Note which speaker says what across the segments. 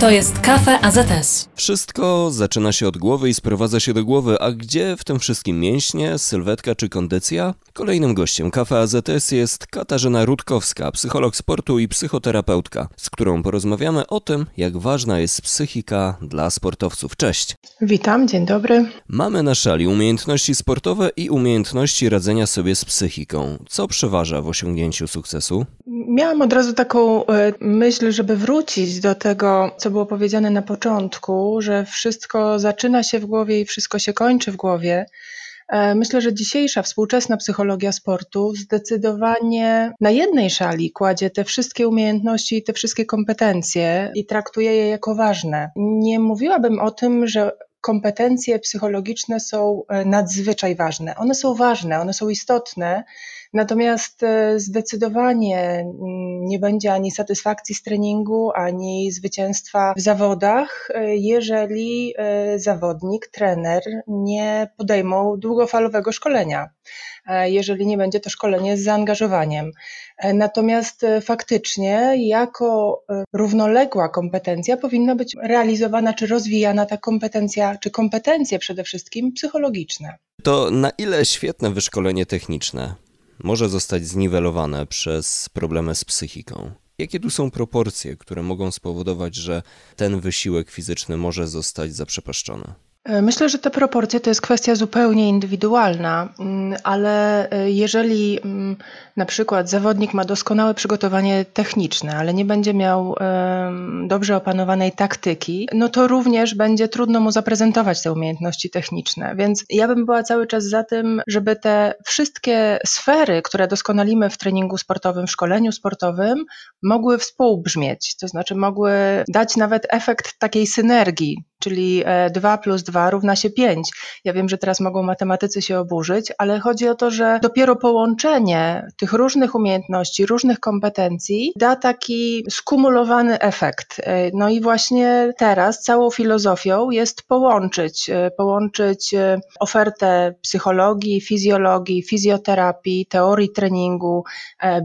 Speaker 1: To jest Kafe AZS.
Speaker 2: Wszystko zaczyna się od głowy i sprowadza się do głowy, a gdzie w tym wszystkim mięśnie, sylwetka czy kondycja? Kolejnym gościem Kafe AZS jest Katarzyna Rutkowska, psycholog sportu i psychoterapeutka, z którą porozmawiamy o tym, jak ważna jest psychika dla sportowców. Cześć!
Speaker 3: Witam, dzień dobry.
Speaker 2: Mamy na szali umiejętności sportowe i umiejętności radzenia sobie z psychiką. Co przeważa w osiągnięciu sukcesu?
Speaker 3: Miałam od razu taką e, myśl, żeby wrócić do tego, co było powiedziane na początku, że wszystko zaczyna się w głowie i wszystko się kończy w głowie. E, myślę, że dzisiejsza współczesna psychologia sportu zdecydowanie na jednej szali kładzie te wszystkie umiejętności i te wszystkie kompetencje i traktuje je jako ważne. Nie mówiłabym o tym, że kompetencje psychologiczne są e, nadzwyczaj ważne. One są ważne, one są istotne, Natomiast e, zdecydowanie mm, nie będzie ani satysfakcji z treningu, ani zwycięstwa w zawodach, e, jeżeli e, zawodnik, trener nie podejmą długofalowego szkolenia jeżeli nie będzie to szkolenie z zaangażowaniem. Natomiast faktycznie, jako równoległa kompetencja, powinna być realizowana czy rozwijana ta kompetencja, czy kompetencje przede wszystkim psychologiczne.
Speaker 2: To na ile świetne wyszkolenie techniczne może zostać zniwelowane przez problemy z psychiką. Jakie tu są proporcje, które mogą spowodować, że ten wysiłek fizyczny może zostać zaprzepaszczony?
Speaker 3: E, myślę, że te proporcje to jest kwestia zupełnie indywidualna, mm, ale e, jeżeli mm, na przykład zawodnik ma doskonałe przygotowanie techniczne, ale nie będzie miał dobrze opanowanej taktyki, no to również będzie trudno mu zaprezentować te umiejętności techniczne. Więc ja bym była cały czas za tym, żeby te wszystkie sfery, które doskonalimy w treningu sportowym, w szkoleniu sportowym, mogły współbrzmieć, to znaczy mogły dać nawet efekt takiej synergii, czyli 2 e, plus 2 równa się 5. Ja wiem, że teraz mogą matematycy się oburzyć, ale chodzi o to, że dopiero połączenie tych różnych umiejętności, różnych kompetencji da taki skumulowany efekt. E, no i właśnie teraz całą filozofią jest połączyć, e, połączyć ofertę psychologii, fizjologii, fizjoterapii, teorii treningu,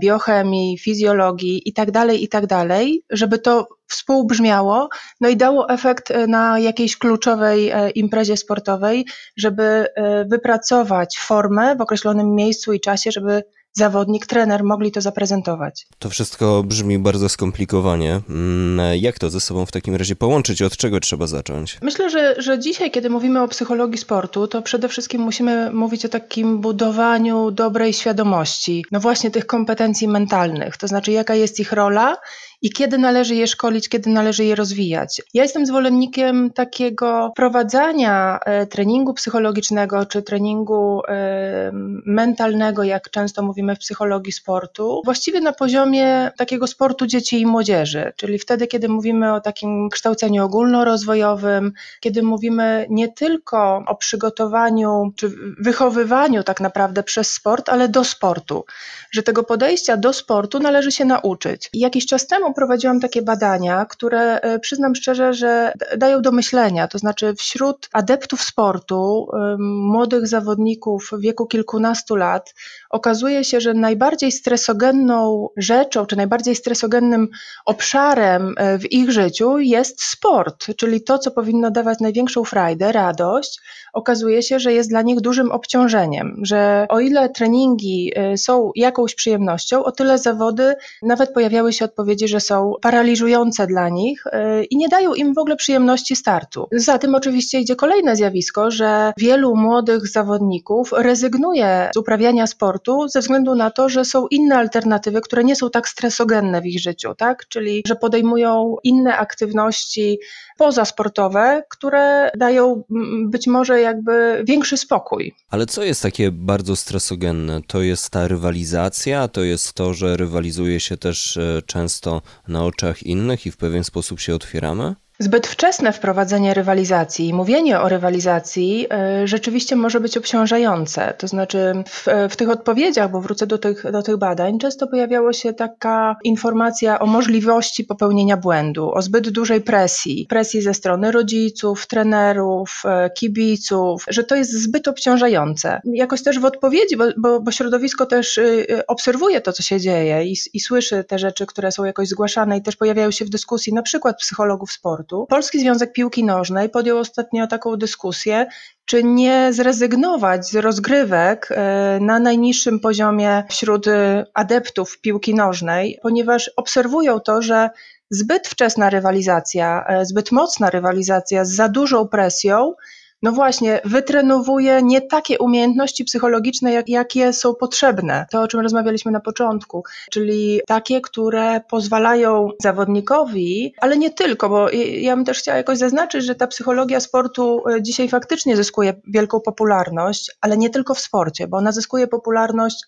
Speaker 3: biochemii, fizjologii itd., tak itd., tak żeby to współbrzmiało, no i dało efekt e, na jakiejś kluczowej e, imprezie sportowej, żeby e, wypracować formę w określonym miejscu i czasie, żeby zawodnik, trener mogli to zaprezentować.
Speaker 2: To wszystko brzmi bardzo skomplikowanie. Mm, jak to ze sobą w takim razie połączyć? Od czego trzeba zacząć?
Speaker 3: Myślę, że, że dzisiaj, kiedy mówimy o psychologii sportu, to przede wszystkim musimy mówić o takim budowaniu dobrej świadomości, no właśnie tych kompetencji mentalnych, to znaczy jaka jest ich rola i kiedy należy je szkolić, kiedy należy je rozwijać. Ja jestem zwolennikiem takiego prowadzenia e, treningu psychologicznego czy treningu e, mentalnego, jak często mówimy w psychologii sportu, właściwie na poziomie takiego sportu dzieci i młodzieży, czyli wtedy, kiedy mówimy o takim kształceniu ogólnorozwojowym, kiedy mówimy nie tylko o przygotowaniu czy wychowywaniu tak naprawdę przez sport, ale do sportu, że tego podejścia do sportu należy się nauczyć. I jakiś czas temu prowadziłam takie badania, które e, przyznam szczerze, że dają do myślenia. To znaczy, wśród adeptów sportu, młodych zawodników w wieku kilkunastu lat, okazuje się, że najbardziej stresogenną rzeczą, czy najbardziej stresogennym obszarem e, w ich życiu jest sport, czyli to, co powinno dawać największą frajdę, radość, okazuje się, że jest dla nich dużym obciążeniem, że o ile treningi e, są jakąś przyjemnością, o tyle zawody nawet pojawiały się odpowiedzi, że są paraliżujące dla nich y, i nie dają im w ogóle przyjemności startu. Za tym oczywiście idzie kolejne zjawisko, że wielu młodych zawodników rezygnuje z uprawiania sportu ze względu na to, że są inne alternatywy, które nie są tak stresogenne w ich życiu, tak? Czyli że podejmują inne aktywności pozasportowe, które dają być może jakby większy spokój.
Speaker 2: Ale co jest takie bardzo stresogenne? To jest ta rywalizacja, to jest to, że rywalizuje się też e, często na oczach innych i w pewien sposób się otwieramy?
Speaker 3: Zbyt wczesne wprowadzenie rywalizacji i mówienie o rywalizacji y, rzeczywiście może być obciążające. To znaczy w, w, tych odpowiedziach, bo wrócę do tych, do tych badań, często pojawiało się taka informacja o możliwości popełnienia błędu, o zbyt dużej presji, presji ze strony rodziców, trenerów, y, kibiców, że to jest zbyt obciążające. Jakoś też w odpowiedzi, bo, bo, bo środowisko też y, obserwuje to, co się dzieje i, i słyszy te rzeczy, które są jakoś zgłaszane i też pojawiają się w dyskusji, na przykład psychologów sportu, Polski Związek Piłki Nożnej podjął ostatnio taką dyskusję, czy nie zrezygnować z rozgrywek e, na najniższym poziomie wśród e, adeptów piłki nożnej, ponieważ obserwują to, że zbyt wczesna rywalizacja, e, zbyt mocna rywalizacja z za dużą presją no właśnie, wytrenowuje nie takie umiejętności psychologiczne, jak, jakie są potrzebne. To, o czym rozmawialiśmy na początku, czyli takie, które pozwalają zawodnikowi, ale nie tylko, bo ja bym też chciała jakoś zaznaczyć, że ta psychologia sportu e, dzisiaj faktycznie zyskuje wielką popularność, ale nie tylko w sporcie, bo ona zyskuje popularność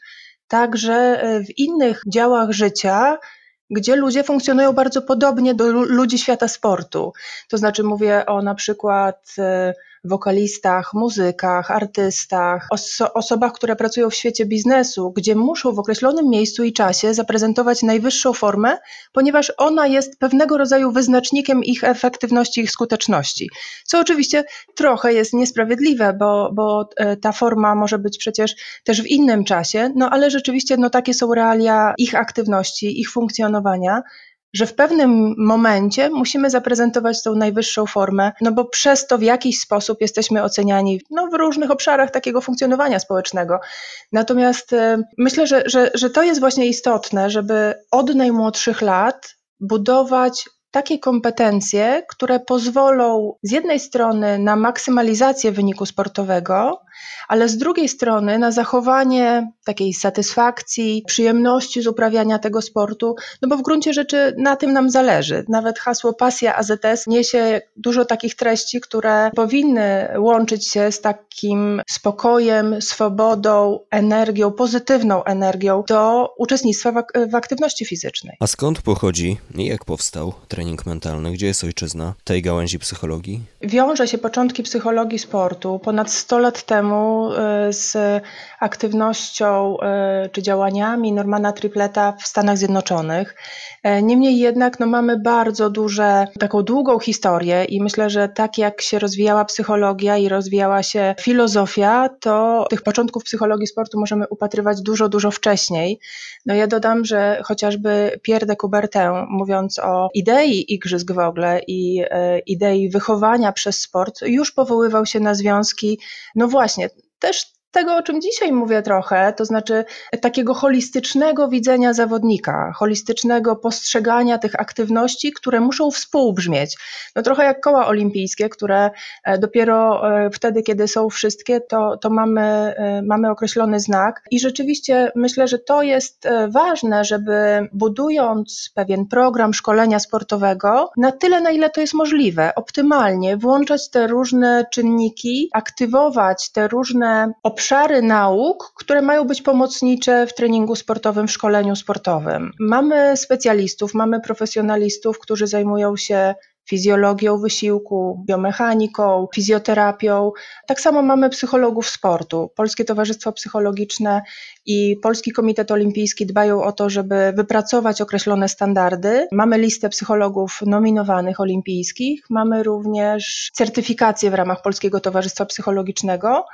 Speaker 3: także e, w innych działach życia, gdzie ludzie funkcjonują bardzo podobnie do ludzi świata sportu. To znaczy mówię o na przykład e, wokalistach, muzykach, artystach, oso osobach, które pracują w świecie biznesu, gdzie muszą w określonym miejscu i czasie zaprezentować najwyższą formę, ponieważ ona jest pewnego rodzaju wyznacznikiem ich efektywności, ich skuteczności. Co oczywiście trochę jest niesprawiedliwe, bo, bo e, ta forma może być przecież też w innym czasie, no ale rzeczywiście no, takie są realia ich aktywności, ich funkcjonowania że w pewnym momencie musimy zaprezentować tą najwyższą formę, no bo przez to w jakiś sposób jesteśmy oceniani no, w różnych obszarach takiego funkcjonowania społecznego. Natomiast e, myślę, że, że, że to jest właśnie istotne, żeby od najmłodszych lat budować takie kompetencje, które pozwolą z jednej strony na maksymalizację wyniku sportowego, ale z drugiej strony na zachowanie takiej satysfakcji, przyjemności z uprawiania tego sportu, no bo w gruncie rzeczy na tym nam zależy. Nawet hasło Pasja AZS niesie dużo takich treści, które powinny łączyć się z takim spokojem, swobodą, energią, pozytywną energią do uczestnictwa w, aktywności fizycznej.
Speaker 2: A skąd pochodzi i jak powstał trening mentalny? Gdzie jest ojczyzna tej gałęzi psychologii?
Speaker 3: Wiąże się początki psychologii sportu ponad 100 lat temu temu y, z aktywnością y, czy działaniami Normana Tripleta w Stanach Zjednoczonych. E, niemniej jednak no, mamy bardzo duże, taką długą historię i myślę, że tak jak się rozwijała psychologia i rozwijała się filozofia, to tych początków psychologii sportu możemy upatrywać dużo, dużo wcześniej. No ja dodam, że chociażby Pierre de Coubertin, mówiąc o idei igrzysk w ogóle i e, idei wychowania przez sport, już powoływał się na związki, no właśnie, też tego, o czym dzisiaj mówię trochę, to znaczy takiego holistycznego widzenia zawodnika, holistycznego postrzegania tych aktywności, które muszą współbrzmieć. No trochę jak koła olimpijskie, które e, dopiero e, wtedy, kiedy są wszystkie, to, to mamy, e, mamy określony znak. I rzeczywiście myślę, że to jest ważne, żeby budując pewien program szkolenia sportowego, na tyle, na ile to jest możliwe, optymalnie włączać te różne czynniki, aktywować te różne obszary, obszary nauk, które mają być pomocnicze w treningu sportowym, w szkoleniu sportowym. Mamy specjalistów, mamy profesjonalistów, którzy zajmują się fizjologią wysiłku, biomechaniką, fizjoterapią. Tak samo mamy psychologów sportu. Polskie Towarzystwo Psychologiczne i Polski Komitet Olimpijski dbają o to, żeby wypracować określone standardy. Mamy listę psychologów nominowanych olimpijskich, mamy również certyfikację w ramach Polskiego Towarzystwa Psychologicznego.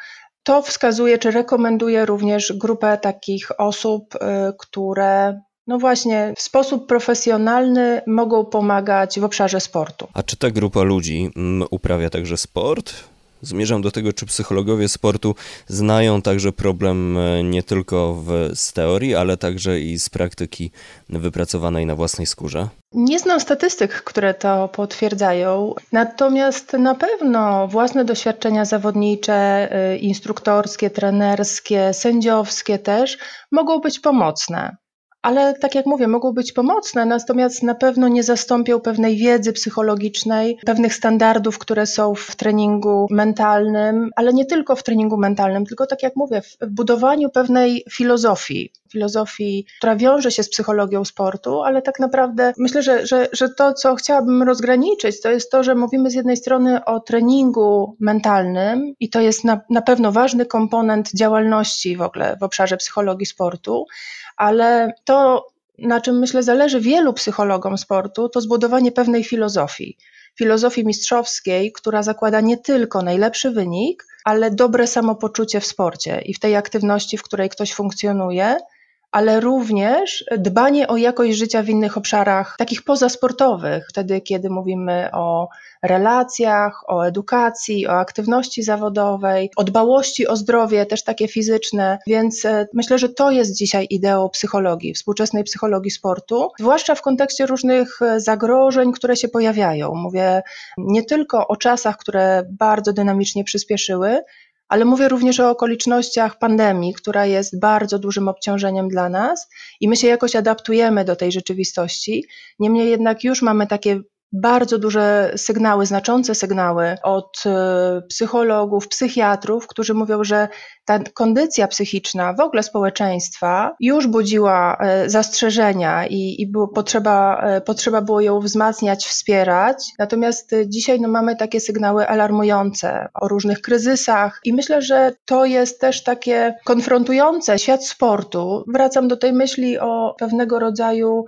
Speaker 3: To wskazuje, czy rekomenduje również grupę takich osób, y, które no właśnie, w sposób profesjonalny mogą pomagać w obszarze sportu.
Speaker 2: A czy ta grupa ludzi mm, uprawia także sport? Zmierzam do tego, czy psychologowie sportu znają także problem e, nie tylko w, z teorii, ale także i z praktyki wypracowanej na własnej skórze?
Speaker 3: Nie znam statystyk, które to potwierdzają, natomiast na pewno własne doświadczenia zawodnicze, e, instruktorskie, trenerskie, sędziowskie też mogą być pomocne. Ale tak jak mówię, mogą być pomocne, natomiast na pewno nie zastąpią pewnej wiedzy psychologicznej, pewnych standardów, które są w treningu mentalnym, ale nie tylko w treningu mentalnym, tylko tak jak mówię, w budowaniu pewnej filozofii, filozofii, która wiąże się z psychologią sportu, ale tak naprawdę myślę, że, że, że to, co chciałabym rozgraniczyć, to jest to, że mówimy z jednej strony o treningu mentalnym i to jest na, na pewno ważny komponent działalności w ogóle w obszarze psychologii sportu, ale to, na czym myślę zależy wielu psychologom sportu, to zbudowanie pewnej filozofii. Filozofii mistrzowskiej, która zakłada nie tylko najlepszy wynik, ale dobre samopoczucie w sporcie i w tej aktywności, w której ktoś funkcjonuje, ale również dbanie o jakość życia w innych obszarach, takich pozasportowych, wtedy kiedy mówimy o relacjach, o edukacji, o aktywności zawodowej, o dbałości o zdrowie, też takie fizyczne. Więc e, myślę, że to jest dzisiaj ideą psychologii, współczesnej psychologii sportu, zwłaszcza w kontekście różnych e, zagrożeń, które się pojawiają. Mówię nie tylko o czasach, które bardzo dynamicznie przyspieszyły, ale mówię również o okolicznościach pandemii, która jest bardzo dużym obciążeniem dla nas i my się jakoś adaptujemy do tej rzeczywistości. Niemniej jednak już mamy takie bardzo duże sygnały, znaczące sygnały od e, psychologów, psychiatrów, którzy mówią, że ta kondycja psychiczna w ogóle społeczeństwa już budziła e, zastrzeżenia i, i było potrzeba, e, potrzeba było ją wzmacniać, wspierać. Natomiast dzisiaj no, mamy takie sygnały alarmujące o różnych kryzysach i myślę, że to jest też takie konfrontujące świat sportu. Wracam do tej myśli o pewnego rodzaju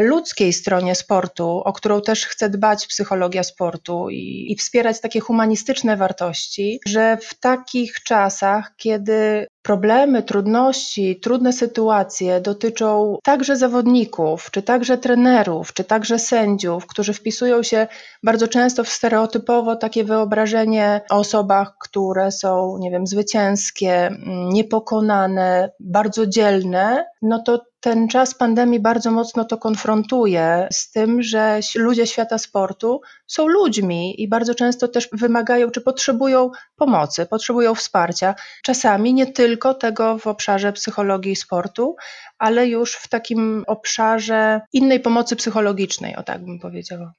Speaker 3: ludzkiej stronie sportu, o którą też chce dbać psychologia sportu i, i wspierać takie humanistyczne wartości, że w takich czasach, kiedy problemy, trudności, trudne sytuacje dotyczą także zawodników, czy także trenerów, czy także sędziów, którzy wpisują się bardzo często w stereotypowo takie wyobrażenie o osobach, które są, nie wiem, zwycięskie, mm, niepokonane, bardzo dzielne, no to ten czas pandemii bardzo mocno to konfrontuje z tym, że ludzie świata sportu są ludźmi i bardzo często też wymagają czy potrzebują pomocy, potrzebują wsparcia. Czasami nie tylko tego w obszarze psychologii sportu, ale już w takim obszarze innej pomocy psychologicznej, o tak bym powiedziała.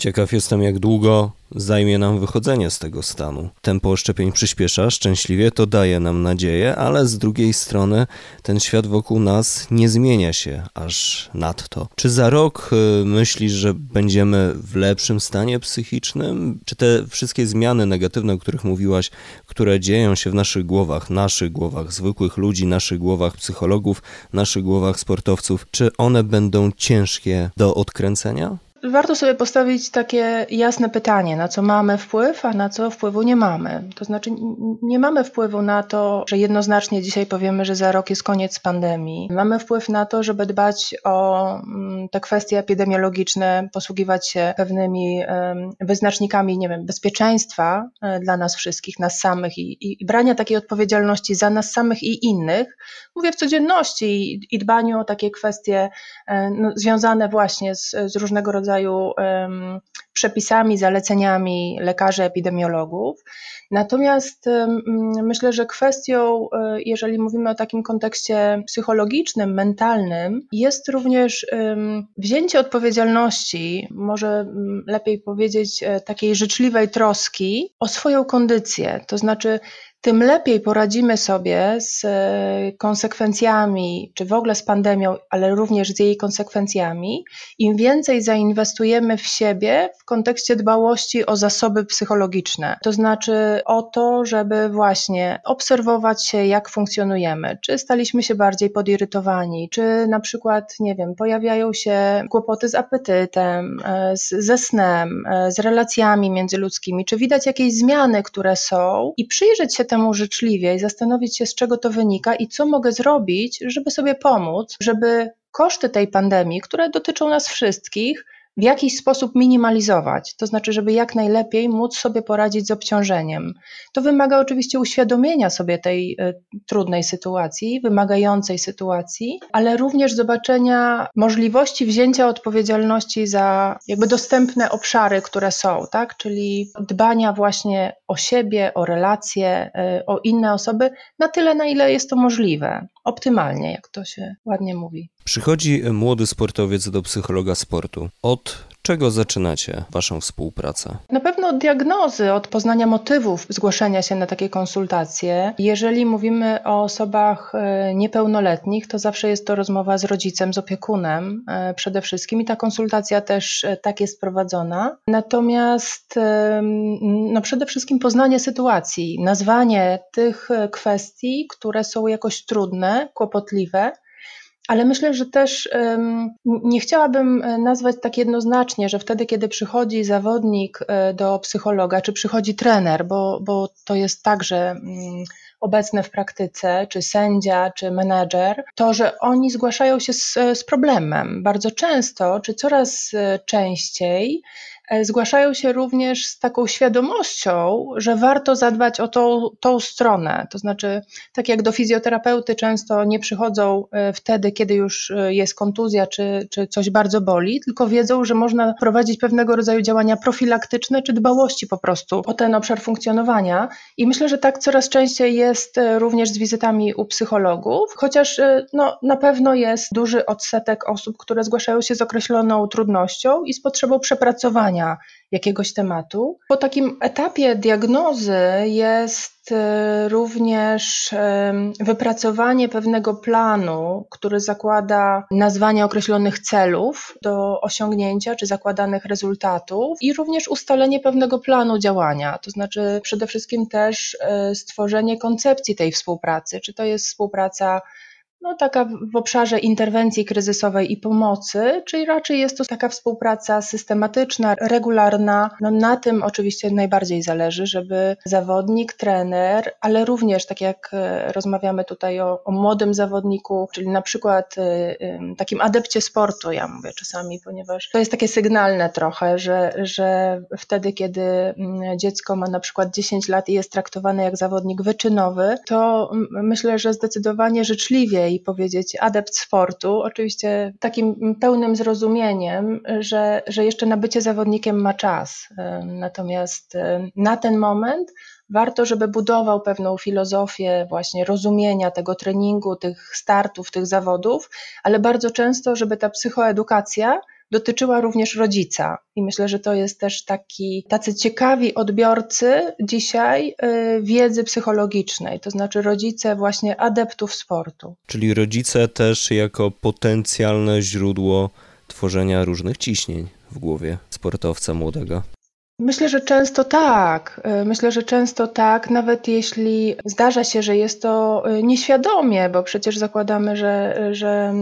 Speaker 2: Ciekaw jestem, jak długo zajmie nam wychodzenie z tego stanu. Tempo szczepień przyspiesza, szczęśliwie to daje nam nadzieję, ale z drugiej strony ten świat wokół nas nie zmienia się aż nadto. Czy za rok y, myślisz, że będziemy w lepszym stanie psychicznym? Czy te wszystkie zmiany negatywne, o których mówiłaś, które dzieją się w naszych głowach, naszych głowach zwykłych ludzi, naszych głowach psychologów, naszych głowach sportowców, czy one będą ciężkie do odkręcenia?
Speaker 3: Warto sobie postawić takie jasne pytanie, na co mamy wpływ, a na co wpływu nie mamy. To znaczy, nie mamy wpływu na to, że jednoznacznie dzisiaj powiemy, że za rok jest koniec pandemii. Mamy wpływ na to, żeby dbać o mm, te kwestie epidemiologiczne, posługiwać się pewnymi wyznacznikami, nie wiem, bezpieczeństwa e, dla nas wszystkich, nas samych i, i, brania takiej odpowiedzialności za nas samych i innych. Mówię w codzienności i, i dbaniu o takie kwestie e, no, związane właśnie z, z różnego rodzaju rodzaju przepisami, zaleceniami lekarzy, epidemiologów. Natomiast myślę, że kwestią, e, jeżeli mówimy o takim kontekście psychologicznym, mentalnym, jest również wzięcie odpowiedzialności, może lepiej powiedzieć, e, takiej życzliwej troski o swoją kondycję. To znaczy, tym lepiej poradzimy sobie z e, konsekwencjami, czy w ogóle z pandemią, ale również z jej konsekwencjami, im więcej zainwestujemy w siebie w kontekście dbałości o zasoby psychologiczne. To znaczy o to, żeby właśnie obserwować się, jak funkcjonujemy, czy staliśmy się bardziej podirytowani, czy na przykład, nie wiem, pojawiają się kłopoty z apetytem, e, ze snem, e, z relacjami międzyludzkimi, czy widać jakieś zmiany, które są? I przyjrzeć się temu życzliwie i zastanowić się, z czego to wynika i co mogę zrobić, żeby sobie pomóc, żeby koszty tej pandemii, które dotyczą nas wszystkich, w jakiś sposób minimalizować, to znaczy, żeby jak najlepiej móc sobie poradzić z obciążeniem. To wymaga oczywiście uświadomienia sobie tej y, trudnej sytuacji, wymagającej sytuacji, ale również zobaczenia możliwości wzięcia odpowiedzialności za jakby dostępne obszary, które są, tak? czyli dbania właśnie o siebie, o relacje, y, o inne osoby na tyle, na ile jest to możliwe. Optymalnie, jak to się ładnie mówi.
Speaker 2: Przychodzi młody sportowiec do psychologa sportu. Od czego zaczynacie Waszą współpracę?
Speaker 3: Na pewno od diagnozy, od poznania motywów zgłoszenia się na takie konsultacje. Jeżeli mówimy o osobach e, niepełnoletnich, to zawsze jest to rozmowa z rodzicem, z opiekunem e, przede wszystkim i ta konsultacja też e, tak jest prowadzona. Natomiast no przede wszystkim poznanie sytuacji, nazwanie tych kwestii, które są jakoś trudne, kłopotliwe ale myślę, że też nie chciałabym e, nazwać tak jednoznacznie, że wtedy, kiedy przychodzi zawodnik e, do psychologa, czy przychodzi trener, bo, bo to jest także mm, obecne w praktyce, czy sędzia, czy menedżer, to, że oni zgłaszają się z, z problemem. Bardzo często, czy coraz e, częściej, zgłaszają się również z taką świadomością, że warto zadbać o tą, tą stronę. To znaczy, tak jak do fizjoterapeuty często nie przychodzą e, wtedy, kiedy już e, jest kontuzja czy, czy coś bardzo boli, tylko wiedzą, że można prowadzić pewnego rodzaju działania profilaktyczne czy dbałości po prostu o ten obszar funkcjonowania. I myślę, że tak coraz częściej jest również z wizytami u psychologów, chociaż no, na pewno jest duży odsetek osób, które zgłaszają się z określoną trudnością i z potrzebą przepracowania jakiegoś tematu. Po takim etapie diagnozy jest e, również wypracowanie pewnego planu, który zakłada nazwanie określonych celów do osiągnięcia czy zakładanych rezultatów i również ustalenie pewnego planu działania, to znaczy przede wszystkim też e, stworzenie koncepcji tej współpracy. Czy to jest współpraca no, taka w obszarze interwencji kryzysowej i pomocy, czyli raczej jest to taka współpraca systematyczna, regularna. No, na tym oczywiście najbardziej zależy, żeby zawodnik, trener, ale również tak jak e, rozmawiamy tutaj o, o młodym zawodniku, czyli na przykład y, takim adepcie sportu, ja mówię czasami, ponieważ to jest takie sygnalne trochę, że, że wtedy, kiedy mm, dziecko ma na przykład 10 lat i jest traktowane jak zawodnik wyczynowy, to myślę, że zdecydowanie życzliwie i powiedzieć adept sportu, oczywiście takim pełnym zrozumieniem, że, że jeszcze na bycie zawodnikiem ma czas. Natomiast na ten moment warto, żeby budował pewną filozofię właśnie rozumienia tego treningu, tych startów, tych zawodów, ale bardzo często, żeby ta psychoedukacja dotyczyła również rodzica. I myślę, że to jest też taki, tacy ciekawi odbiorcy dzisiaj y, wiedzy psychologicznej, to znaczy rodzice właśnie adeptów sportu.
Speaker 2: Czyli rodzice też jako potencjalne źródło tworzenia różnych ciśnień w głowie sportowca młodego.
Speaker 3: Myślę, że często tak. E, myślę, że często tak, nawet jeśli zdarza się, że jest to e, nieświadomie, bo przecież zakładamy, że, że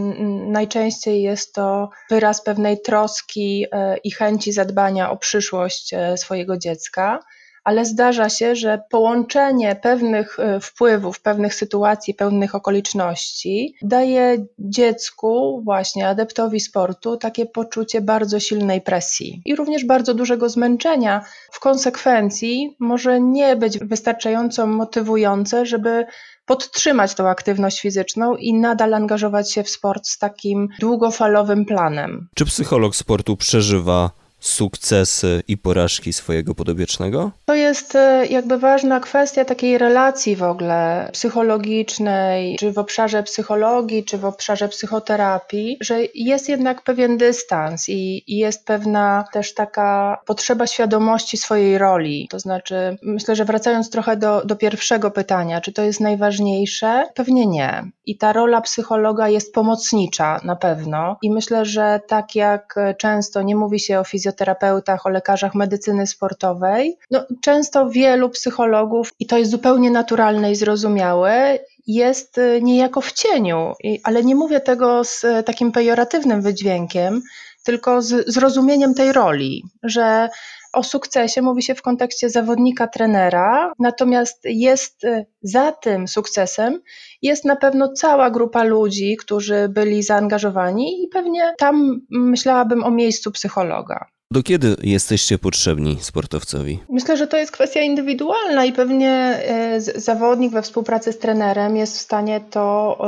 Speaker 3: najczęściej jest to wyraz pewnej troski e, i chęci zadbania o przyszłość swojego dziecka ale zdarza się, że połączenie pewnych e, wpływów, pewnych sytuacji, pewnych okoliczności daje dziecku, właśnie adeptowi sportu, takie poczucie bardzo silnej presji i również bardzo dużego zmęczenia. W konsekwencji może nie być wystarczająco motywujące, żeby podtrzymać tą aktywność fizyczną i nadal angażować się w sport z takim długofalowym planem.
Speaker 2: Czy psycholog sportu przeżywa sukcesy i porażki swojego podobiecznego?
Speaker 3: To jest e, jakby ważna kwestia takiej relacji w ogóle psychologicznej, czy w obszarze psychologii, czy w obszarze psychoterapii, że jest jednak pewien dystans i, i jest pewna też taka potrzeba świadomości swojej roli. To znaczy, myślę, że wracając trochę do, do pierwszego pytania, czy to jest najważniejsze? Pewnie nie. I ta rola psychologa jest pomocnicza na pewno. I myślę, że tak jak często nie mówi się o fizjologii, fizjoterapeutach, o lekarzach medycyny sportowej. No, często wielu psychologów, i to jest zupełnie naturalne i zrozumiałe, jest y, niejako w cieniu, ale nie mówię tego z y, takim pejoratywnym wydźwiękiem, tylko z zrozumieniem tej roli, że o sukcesie mówi się w kontekście zawodnika, trenera, natomiast jest y, za tym sukcesem jest na pewno cała grupa ludzi, którzy byli zaangażowani i pewnie tam myślałabym o miejscu psychologa.
Speaker 2: Do kiedy jesteście potrzebni sportowcowi?
Speaker 3: Myślę, że to jest kwestia indywidualna i pewnie e, zawodnik we współpracy z trenerem jest w stanie to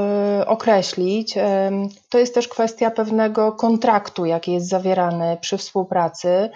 Speaker 3: e, określić. To jest też kwestia pewnego kontraktu, jaki jest zawierany przy współpracy, e,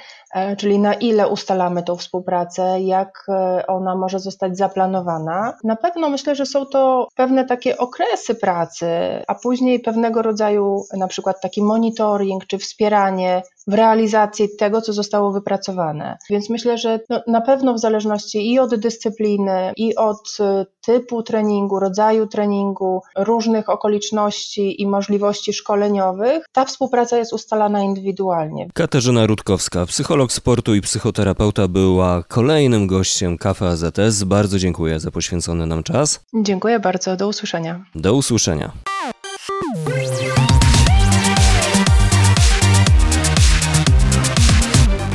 Speaker 3: czyli na ile ustalamy tą współpracę, jak ona może zostać zaplanowana. Na pewno myślę, że są to pewne takie okresy pracy, a później pewnego rodzaju na przykład taki monitoring czy wspieranie w realizacji tego, co zostało wypracowane. Więc myślę, że no, na pewno w zależności i od dyscypliny, i od y, typu treningu, rodzaju treningu, różnych okoliczności i możliwości szkoleniowych, ta współpraca jest ustalana indywidualnie.
Speaker 2: Katarzyna Rutkowska, psycholog sportu i psychoterapeuta, była kolejnym gościem Kafe AZS. Bardzo dziękuję za poświęcony nam czas.
Speaker 3: Dziękuję bardzo, do usłyszenia.
Speaker 2: Do usłyszenia.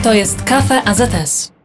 Speaker 1: To jest Kafe AZS.